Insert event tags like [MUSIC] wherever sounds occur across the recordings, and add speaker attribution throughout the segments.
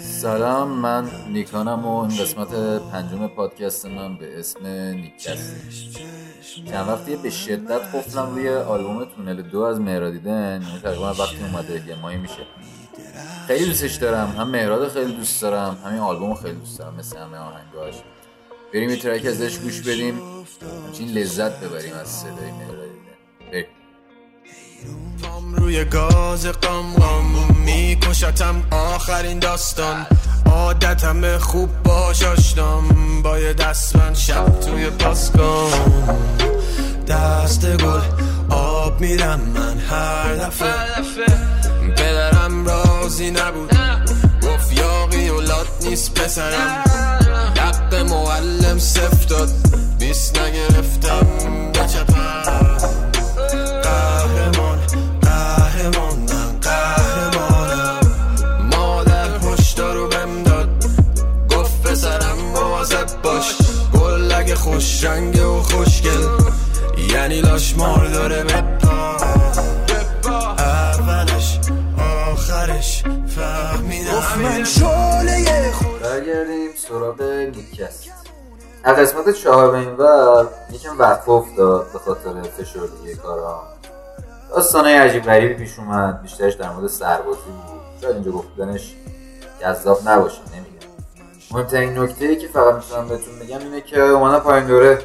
Speaker 1: سلام من نیکانم و این قسمت پنجم پادکست من به اسم نیکست چند وقتی به شدت قفلم روی آلبوم تونل دو از مهرادیدن یعنی تقریبا وقتی اومده یه ماهی میشه. خیلی دوستش دارم هم مهراد خیلی دوست دارم همین آلبوم خیلی دوست دارم مثل همه آهنگاش. بریم یه ترک ازش گوش بدیم همچین لذت ببریم از صدای مهرادیدن بریم.
Speaker 2: روی گاز قم قم میکشتم آخرین داستان. عادتم خوب باش آشنام. با یه دستمن شب توی پاسکام دست گل آب میرم من هر دفعه. پدرم راضی نبود. گفت یاقی و لات نیست پسرم. دق معلم صفت داد. بیست نگرفتم. بچپم داره بپا. اولش آخرش فهمیدم. من شعله خود
Speaker 1: برگردیم سراغ نیکست. از قسمت چهار به این ور یکم وقت افتاد به خاطر فشردگی کارا. داستانای عجیب غریبی پیش اومد بیشترش در مورد سربازی بود. شاید اینجا گفتنش جذاب نباشه نمیگم. مهمترین نکته ای که فقط می‌تونم بهتون بگم اینه که اومدم پایین دوره.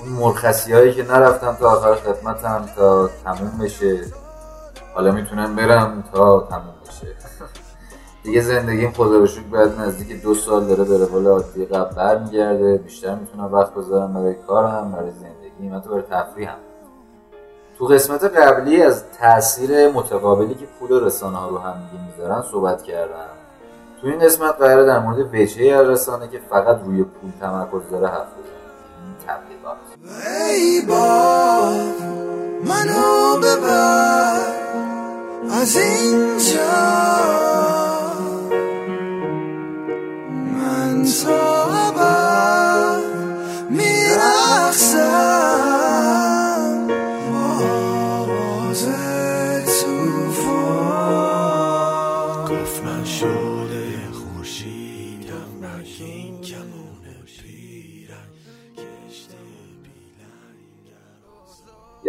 Speaker 1: اون مرخصی هایی که نرفتم تا آخر خدمتم تا تموم بشه. حالا می‌تونم برم تا تموم بشه. [LAUGHS] دیگه زندگیم خدا شکر بعد نزدیک دو سال داره به روال عادی قبل برمیگرده. بیشتر می‌تونم وقت بذارم برای کارم برای زندگی حتی برای تفریحم. تو قسمت قبلی از تاثیر متقابلی که پول رسانه ها رو هم می‌ذارن صحبت کردم. تو این قسمت قراره در مورد وجهه از رسانه که فقط روی پول تمرکز داره حرف بزنم تبلیغات
Speaker 2: ای باد منو ببر از اینجا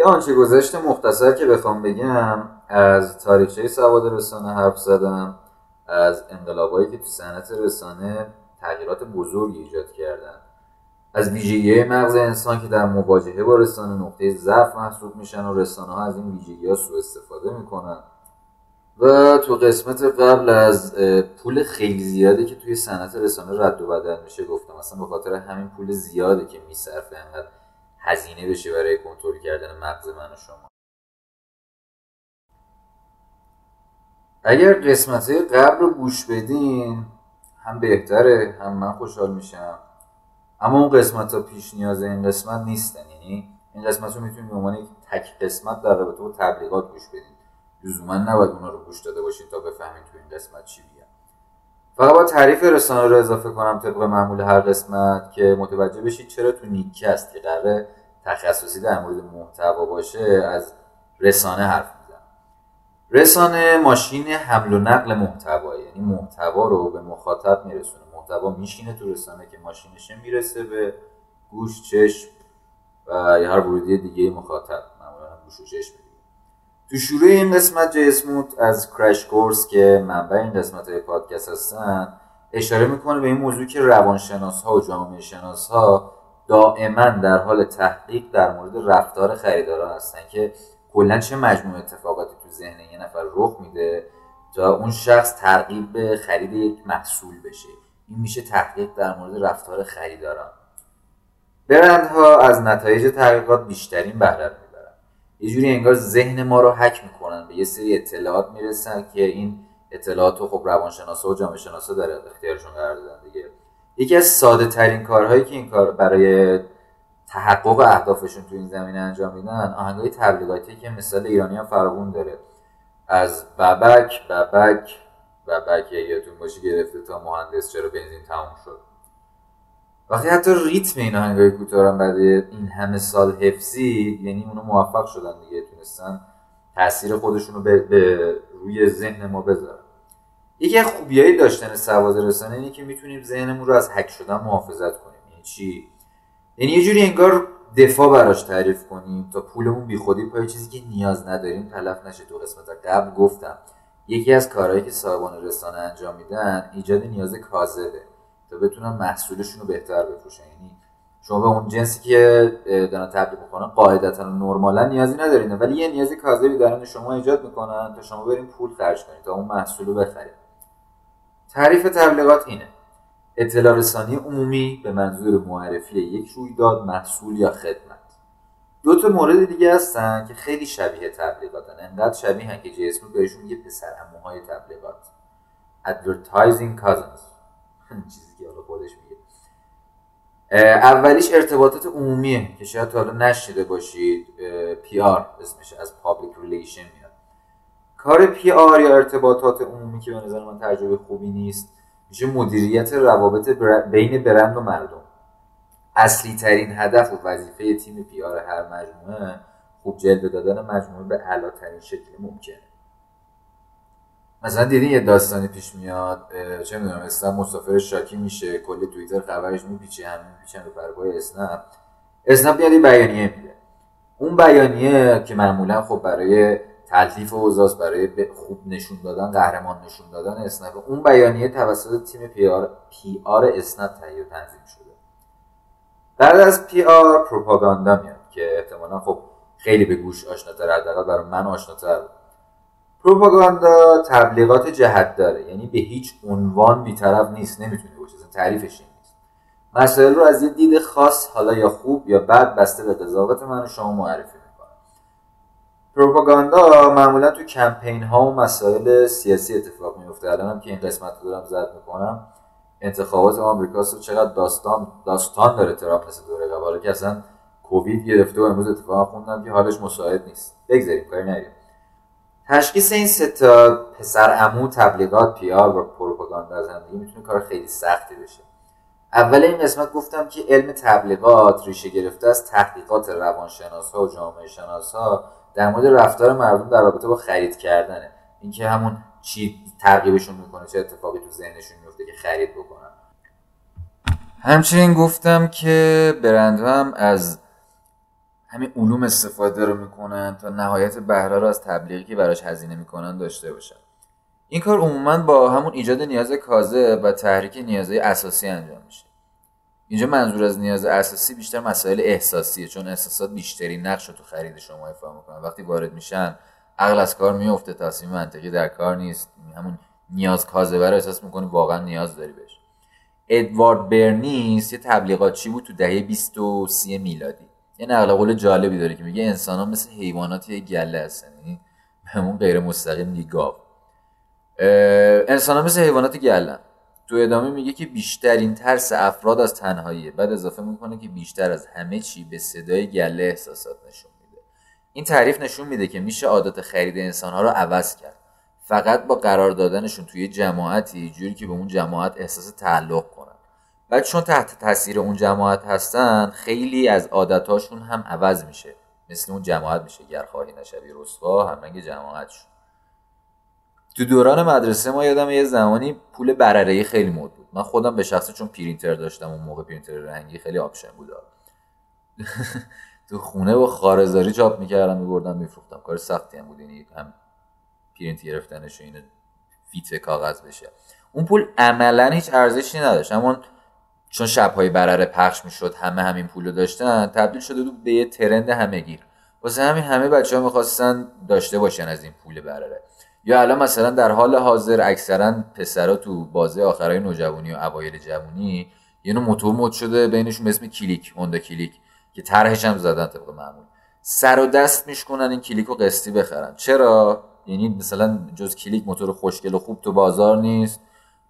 Speaker 1: آنچه گذشت مختصر که بخوام بگم از تاریخچه سواد رسانه حرف زدم از انقلابایی که تو صنعت رسانه تغییرات بزرگی ایجاد کردن. از ویژگی مغز انسان که در مواجهه با رسانه نقطه ضعف محسوب میشن و رسانه ها از این ویژگی ها سوء استفاده می‌کنن. و تو قسمت قبل از پول خیلی زیاده که توی صنعت رسانه رد و بدل میشه گفتم اصلا به خاطر همین پول زیاده که میصرفه انقدر. هزینه بشه برای کنترل کردن مغز من و شما. اگر قسمت های قبل رو گوش بدین هم بهتره هم من خوشحال میشم. اما اون قسمت ها پیش نیاز این قسمت نیستن. یعنی این قسمت رو می‌تونید به عنوان یک تک قسمت در رابطه با تبلیغات گوش بدین. لزوما نباید اونا رو گوش داده باشین تا بفهمین تو این قسمت چی میگم فقط با تعریف رسانه رو اضافه کنم طبق معمول هر قسمت که متوجه بشید چرا تو نیکست که قراره تخصصی در مورد محتوا باشه از رسانه حرف می‌زنم. رسانه ماشین حمل و نقل محتوا یعنی محتوا رو به مخاطب میرسونه. محتوا میشینه تو رسانه که ماشینشه می‌رسه به گوش چشم و یا هر ورودی دیگه مخاطب. معمولا گوش و چشم تو شروع این قسمت جی اسموت از کرش کورس که منبع این قسمت های پادکست هستن اشاره می‌کنه به این موضوع که روانشناس ها و جامعه شناس ها دائما در حال تحقیق در مورد رفتار خریداران هستن که کلا چه مجموع اتفاقاتی تو ذهن یه نفر رخ میده تا اون شخص ترغیب به خرید یک محصول بشه. این میشه تحقیق در مورد رفتار خریداران. برندها از نتایج تحقیقات بیشترین بهره می‌برن. یه جوری انگار ذهن ما رو حک می‌کنن. به یه سری اطلاعات می‌رسن که این اطلاعات رو خب روانشناسا و جامعه شناسا در اختیارشون قرار دادن دیگه. یکی از ساده ترین کارهایی که این کار برای تحقق اهدافشون تو این زمینه انجام میدن آهنگای تبلیغاتی که مثال ایرانی هم فراوون داره. از ببک ببک ببک یادتون باشه گرفته تا مهندس چرا بنزین تموم شد. وقتی حتی ریتم این آهنگای کوتاه بعد این همه سال حفظی یعنی اونا موفق شدن دیگه تونستن تاثیر خودشون رو به, به روی ذهن ما بذارن. یکی از خوبیایی داشتن سواد رسانه اینه که می‌تونیم ذهنمون رو از هک شدن محافظت کنیم. یعنی چی؟ یعنی یه جوری انگار دفاع براش تعریف کنیم تا پولمون بیخودی پای چیزی که نیاز نداریم تلف نشه تو قسمت قبل گفتم یکی از کارهایی که صاحبان رسانه انجام میدن ایجاد نیاز کاذبه تا بتونن محصولشون رو بهتر بفروشن. یعنی شما به اون جنسی که دارن تبلیغ می‌کنن قاعدتا نرمالا نیازی ندارین. ولی یه نیازی کاذبی درون شما ایجاد می‌کنن تا شما برین پول خرج کنید تا اون محصول رو بخرید تعریف تبلیغات اینه. اطلاع رسانی عمومی به منظور معرفی یک رویداد محصول یا خدمت. دو تا مورد دیگه هستن که خیلی شبیه تبلیغاتن. انقدر شبیه که جی بهشون میگه پسر عموهای تبلیغات. Advertising cousins. [LAUGHS] چیزی که حالا خودش میگه. اولیش ارتباطات عمومیه که شاید حالا نشنیده باشید. PR اسمش از relation میاد کار PR یا ارتباطات عمومی که به نظر من ترجمه خوبی نیست میشه مدیریت روابط بین برند و مردم. اصلی ترین هدف و وظیفه تیم PR هر مجموعه خوب جلوه دادن مجموعه به اعلی ترین شکل ممکنه. مثلا دیدین یه داستانی پیش میاد چه می‌دونم اسنپ مسافر شاکی میشه کل توییتر خبرش میپیچه همه میپیچن به پر و پای اسنپ. اسنپ میاد یه بیانیه میده. اون بیانیه که معمولا خب برای تلطیف اوضاع برای خوب نشون دادن قهرمان نشون دادن اسنپ. اون بیانیه توسط تیم PR PR اسنپ تهیه تنظیم شده. بعد از PR پروپاگاندا میاد که احتمالا خب خیلی به گوش آشناتر حداقل برای من آشناتر. پروپاگاندا تبلیغات جهت داره یعنی به هیچ عنوان بیطرف نیست نمی‌تونه باشه تعریفش نیست. مسائل رو از یه دید خاص حالا یا خوب یا بد بسته به قضاوت من و شما معرفی پروپاگاندا معمولا تو کمپین ها و مسائل سیاسی اتفاق میفته الانم که این قسمت رو دارم زد می‌کنم انتخابات آمریکاست و چقدر داستان داستان داره ترامپ مثل دوره قبل. که اصلا کووید گرفته و امروز اتفاق خوندم که حالش مساعد نیست. بگذاریم کاری نریم تشخیص این سه تا پسر امو تبلیغات پیار و پروپاگاندا از هم می‌تونه کار خیلی سختی بشه. اول این قسمت گفتم که علم تبلیغات ریشه گرفته از تحقیقات روانشناس ها و جامعه شناس ها در مورد رفتار مردم در رابطه با خرید کردنه. اینکه همون چی ترغیبشون می‌کنه چه اتفاقی تو ذهنشون میفته که خرید بکنن. همچنین گفتم که برندها هم از همین علوم استفاده رو می‌کنن تا نهایت بهره رو از تبلیغی که براش هزینه می‌کنن داشته باشن. این کار عموما با همون ایجاد نیاز کاذب و تحریک نیازهای اساسی انجام میشه. اینجا منظور از نیاز اساسی بیشتر مسائل احساسیه چون احساسات بیشتری نقش رو تو خرید شما ایفا می‌کنن. وقتی وارد میشن عقل از کار میفته تصمیم منطقی در کار نیست. همون نیاز کاذبه رو احساس می‌کنی واقعا نیاز داری بهش. ادوارد برنیس یه تبلیغات چی بود تو دهه 20 و 30 میلادی؟ یه نقل قول جالبی داره که میگه انسان ها مثل حیوانات یه گله هستن یعنی همون غیر مستقیم گاو. انسان ها مثل حیوانات گله تو ادامه میگه که بیشترین ترس افراد از تنهاییه. بعد اضافه می‌کنه که بیشتر از همه چی به صدای گله احساسات نشون میده. این تعریف نشون میده که میشه عادت خرید انسان ها رو عوض کرد. فقط با قرار دادنشون توی جماعتی جوری که به اون جماعت احساس تعلق کنن. بعد چون تحت تاثیر اون جماعت هستن خیلی از عادتاشون هم عوض میشه. مثل اون جماعت میشه گر خواهی نشوی رسوا همرنگ جماعت تو دوران مدرسه ما یادم یه زمانی پول برره خیلی مد بود. من خودم به شخصه چون پرینتر داشتم اون موقع پرینتر رنگی خیلی option بود. [LAUGHS] تو خونه و خارزاری چاپ می‌کردم میبردم میفروختم. کار سختی هم بود. یعنی هم پرینت گرفتنش و اینو fit کاغذ بشه. اون پول عملا هیچ ارزشی نداشت. اما چون شبهای برره پخش می‌شد همه همین پول رو داشتن تبدیل شده بود به یه trend همه‌گیر. واسه همین همه بچه ها می‌خواستن داشته باشن از این پول برره. یا الان مثلا در حال حاضر اکثرا پسرا تو بازه آخرای نوجوانی و اوایل جوانی یه نوع موتور مد شده بینشون اسم Click Honda Click که طرحش هم زدن طبق معمول. سر و دست میشکنن این کلیک رو قسطی بخرن. چرا؟ یعنی مثلا جز کلیک موتور خوشگل و خوب تو بازار نیست.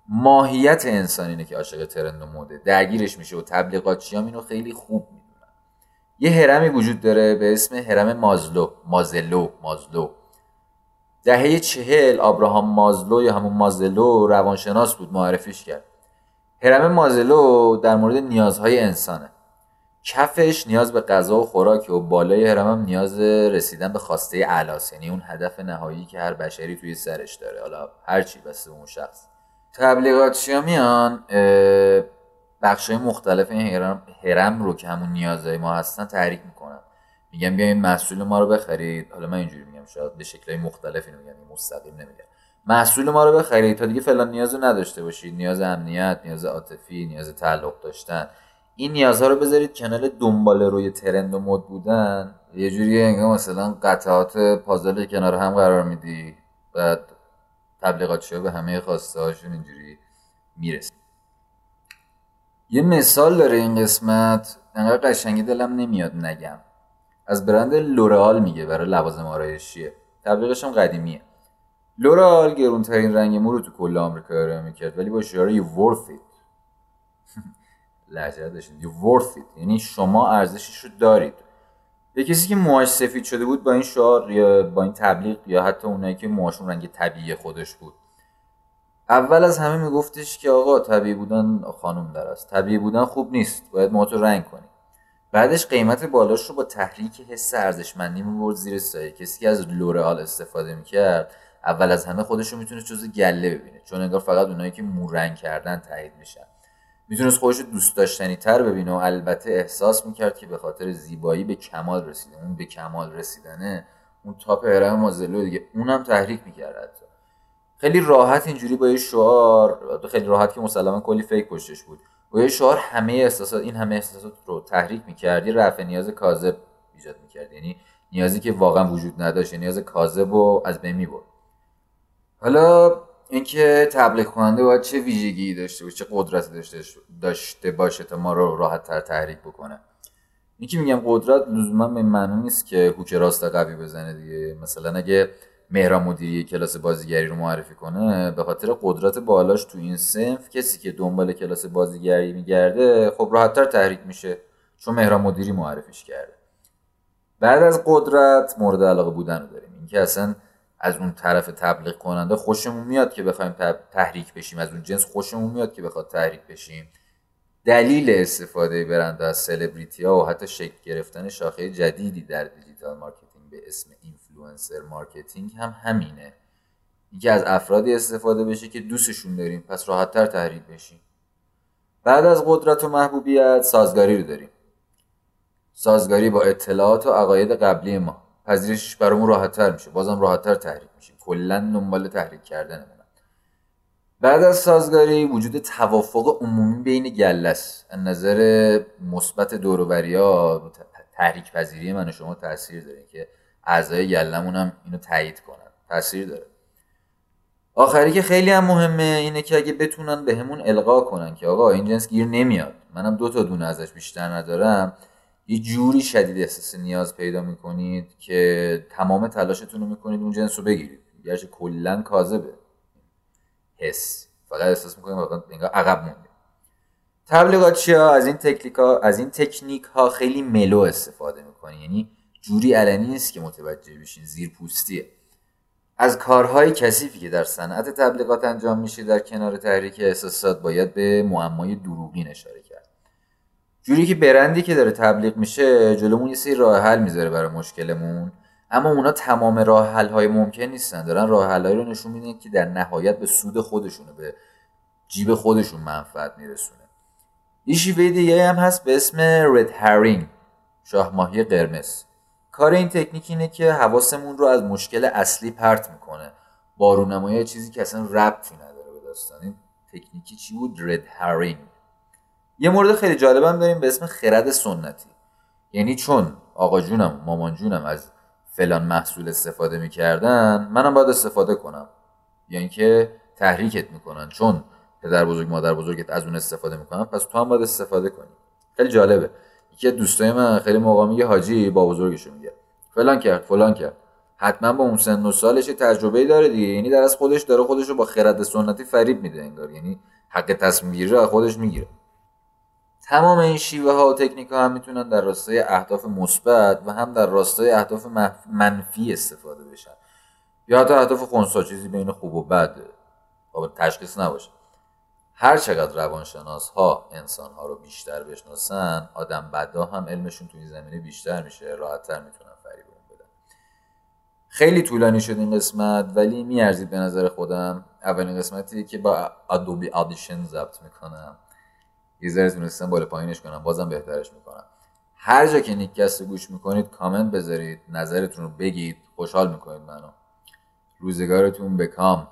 Speaker 1: ماهیت انسان اینه که عاشق trend و موده. درگیرش میشه و تبلیغاتچی هم اینو خیلی خوب می‌دونن یه هرمی وجود داره به اسم هرم مازلو مازلو مازلو. دهه چهل آبراهام مازلو یا همون مازلو روانشناس بود معرفیش کرد. هرم مازلو در مورد نیازهای انسانه. کفش نیاز به غذا و خوراک و بالای هم نیاز رسیدن به خواسته علاس یعنی اون هدف نهایی که هر بشری توی سرش داره. حالا هر چی بسته اون شخص. تبلیغاتچیا میان بخش مختلف این هرم, هرم رو که همون نیازهای ما هستن تحریک می‌کنن. میگم بیاین محصول ما رو بخرید. حالا من اینجوری میگم شاید به شکلهای مختلف اینو میگم مستقیم نمیگم. محصول ما رو بخرید تا دیگه فلان نیاز رو نداشته باشید. نیاز امنیت نیاز عاطفی نیاز تعلق داشتن. این نیازها رو بذارید کنار دنبال روی ترند و مد بودن. یه جوری انگار مثلا قطعات پازل کنار هم قرار میدی. بعد تبلیغات به همه خواسته هاشون اینجوری می‌رسه. یه مثال داره این قسمت. انقدر قشنگی دلم نمیاد نگم. از برند لورال میگه برای لوازم آرایشیه تبلیغش هم قدیمیه. لورال گرونترین رنگ مو رو تو کل آمریکا ارائه می‌کرد ولی با شعار you worth it. [LAUGHS] لحجه worth it. یعنی شما ارزشش رو دارید. به کسی که موهاش سفید شده بود با این شعار یا با این تبلیغ یا حتی اونایی که موهاشون رنگ طبیعی خودش بود. اول از همه میگفتش که آقا طبیعی بودن خانم در است. طبیعی بودن خوب نیست. باید موهاتو رنگ کنی. بعدش قیمت بالاش رو با تحریک حس ارزشمندی می‌برد زیر سایه. کسی که از لورال استفاده می‌کرد اول از همه خودش رو می‌تونه جز گله ببینه. چون انگار فقط اونایی که مورنگ کردن تایید میشن. می‌تونست خودش دوست داشتنی تر ببینه و البته احساس می‌کرد که به خاطر زیبایی به کمال رسیده. اون به کمال رسیدنه اون تاپ هرم مازلو دیگه اونم تحریک می‌کرد خیلی راحت اینجوری با یه شعار خیلی راحت که مسلما کلی فیک پشتش بود. با یه شعار همه احساسات این همه احساسات رو تحریک می‌کرد. رفع نیاز کاذب ایجاد می‌کرد. یعنی نیازی که واقعا وجود نداشت یعنی نیاز کاذب رو از بین می‌برد. حالا اینکه تبلیغ کننده باید چه ویژگی داشته باشه چه قدرتی داشته داشته باشه تا ما رو راحت تر تحریک بکنه. اینکه میگم قدرت لزوما به معنی نیست که هوک راست قوی بزنه دیگه. مثلا اگه مهران مدیری کلاس بازیگری رو معرفی کنه به خاطر قدرت بالاش تو این سنف کسی که دنبال کلاس بازیگری میگرده خب راحتتر تحریک میشه چون مهران مدیری معرفیش کرده. بعد از قدرت مورد علاقه بودن رو داریم. اینکه اصلا از اون طرف تبلیغ کننده خوشمون میاد که بخوایم تحریک بشیم. از اون جنس خوشمون میاد که بخواد تحریک بشیم. دلیل استفاده برندها از سلبریتی ها و حتی شکل گرفتن شاخه جدیدی در digital marketing به اسم influencer marketing هم همینه. اینکه از افرادی استفاده بشه که دوستشون داریم پس راحتتر تحریک بشیم. بعد از قدرت و محبوبیت سازگاری رو داریم. سازگاری با اطلاعات و عقاید قبلی ما. پذیرشش برامون راحتتر میشه. بازم راحتتر تحریک میشیم. کلا دنبال تحریک کردن بعد از سازگاری وجود توافق عمومی بین گلس از نظر مثبت دوروبری ها تحریک پذیری من و شما تاثیر داره که اعضای گلمون هم اینو تایید کنن. تاثیر داره. آخری که خیلی هم مهمه اینه که اگه بتونن به همون القا کنن که آقا این جنس گیر نمیاد. منم دو تا دونه ازش بیشتر ندارم. یه جوری شدید احساس نیاز پیدا می‌کنید که تمام تلاشتون رو می‌کنید اون جنس رو بگیرید. گرچه کلا کاذبه. حس. فقط احساس می‌کنید واقعا انگار عقب مونده. تبلیغات از این تکنیک ها از این تکنیک ها خیلی ملو استفاده می‌کنه یعنی جوری علنی نیست که متوجه بشین زیر پوستیه از کارهای کثیفی که در صنعت تبلیغات انجام میشه در کنار تحریک احساسات باید به معمای دروغین اشاره کرد. جوری که برندی که داره تبلیغ میشه جلومون یه سری راه حل می‌ذاره برای مشکلمون اما اونا تمام راه حل های ممکن نیستن. دارن راه حل رو نشون میدن که در نهایت به سود خودشونه به جیب خودشون منفعت میرسونه. یه شیوه هم هست به اسم رد هرینگ شاه ماهی قرمز. کار این تکنیک اینه که حواسمون رو از مشکل اصلی پرت می‌کنه. بارونمایی چیزی که اصلا ربطی نداره به داستان. این تکنیکی چی بود؟ رد هرینگ یه مورد خیلی جالبم داریم به اسم خرد سنتی. یعنی چون آقا جونم مامان جونم از فلان محصول استفاده می‌کردن منم باید استفاده کنم. یا اینکه تحریکت می‌کنن. چون پدر بزرگ مادر بزرگت از اون استفاده می‌کنن پس تو هم باید استفاده کنی. خیلی جالبه. یکی دوستای من خیلی موقع میگه حاجی با بزرگشو میگه. فلان کرد فلان کرد. حتما با اون سن و سالش تجربه داره دیگه. یعنی در از خودش داره خودش رو با خرد سنتی فریب میده انگار. یعنی حق تصمیم گیری رو خودش می‌گیره. تمام این شیوه ها و تکنیک ها هم می‌تونن در راستای اهداف مثبت و هم در راستای اهداف منفی استفاده بشن. یا حتی اهداف خونسا چیزی بین خوب و بد. تشخیص نباشه. هر چقدر روانشناس ها انسان ها رو بیشتر بشناسن آدم بدا هم علمشون توی زمینه بیشتر میشه راحتتر می‌تونن فریبمون بدن. خیلی طولانی شد این قسمت ولی میارزید به نظر خودم. اولین قسمتی که با ادوبی آدیشن ضبط می‌کنم. یه ذره تونستم بالا پایینش کنم بازم بهترش می‌کنم. هر جا که نیکست گوش می‌کنید کامنت بذارید نظرتون رو بگید. خوشحال می‌کنید منو. روزگارتون بکام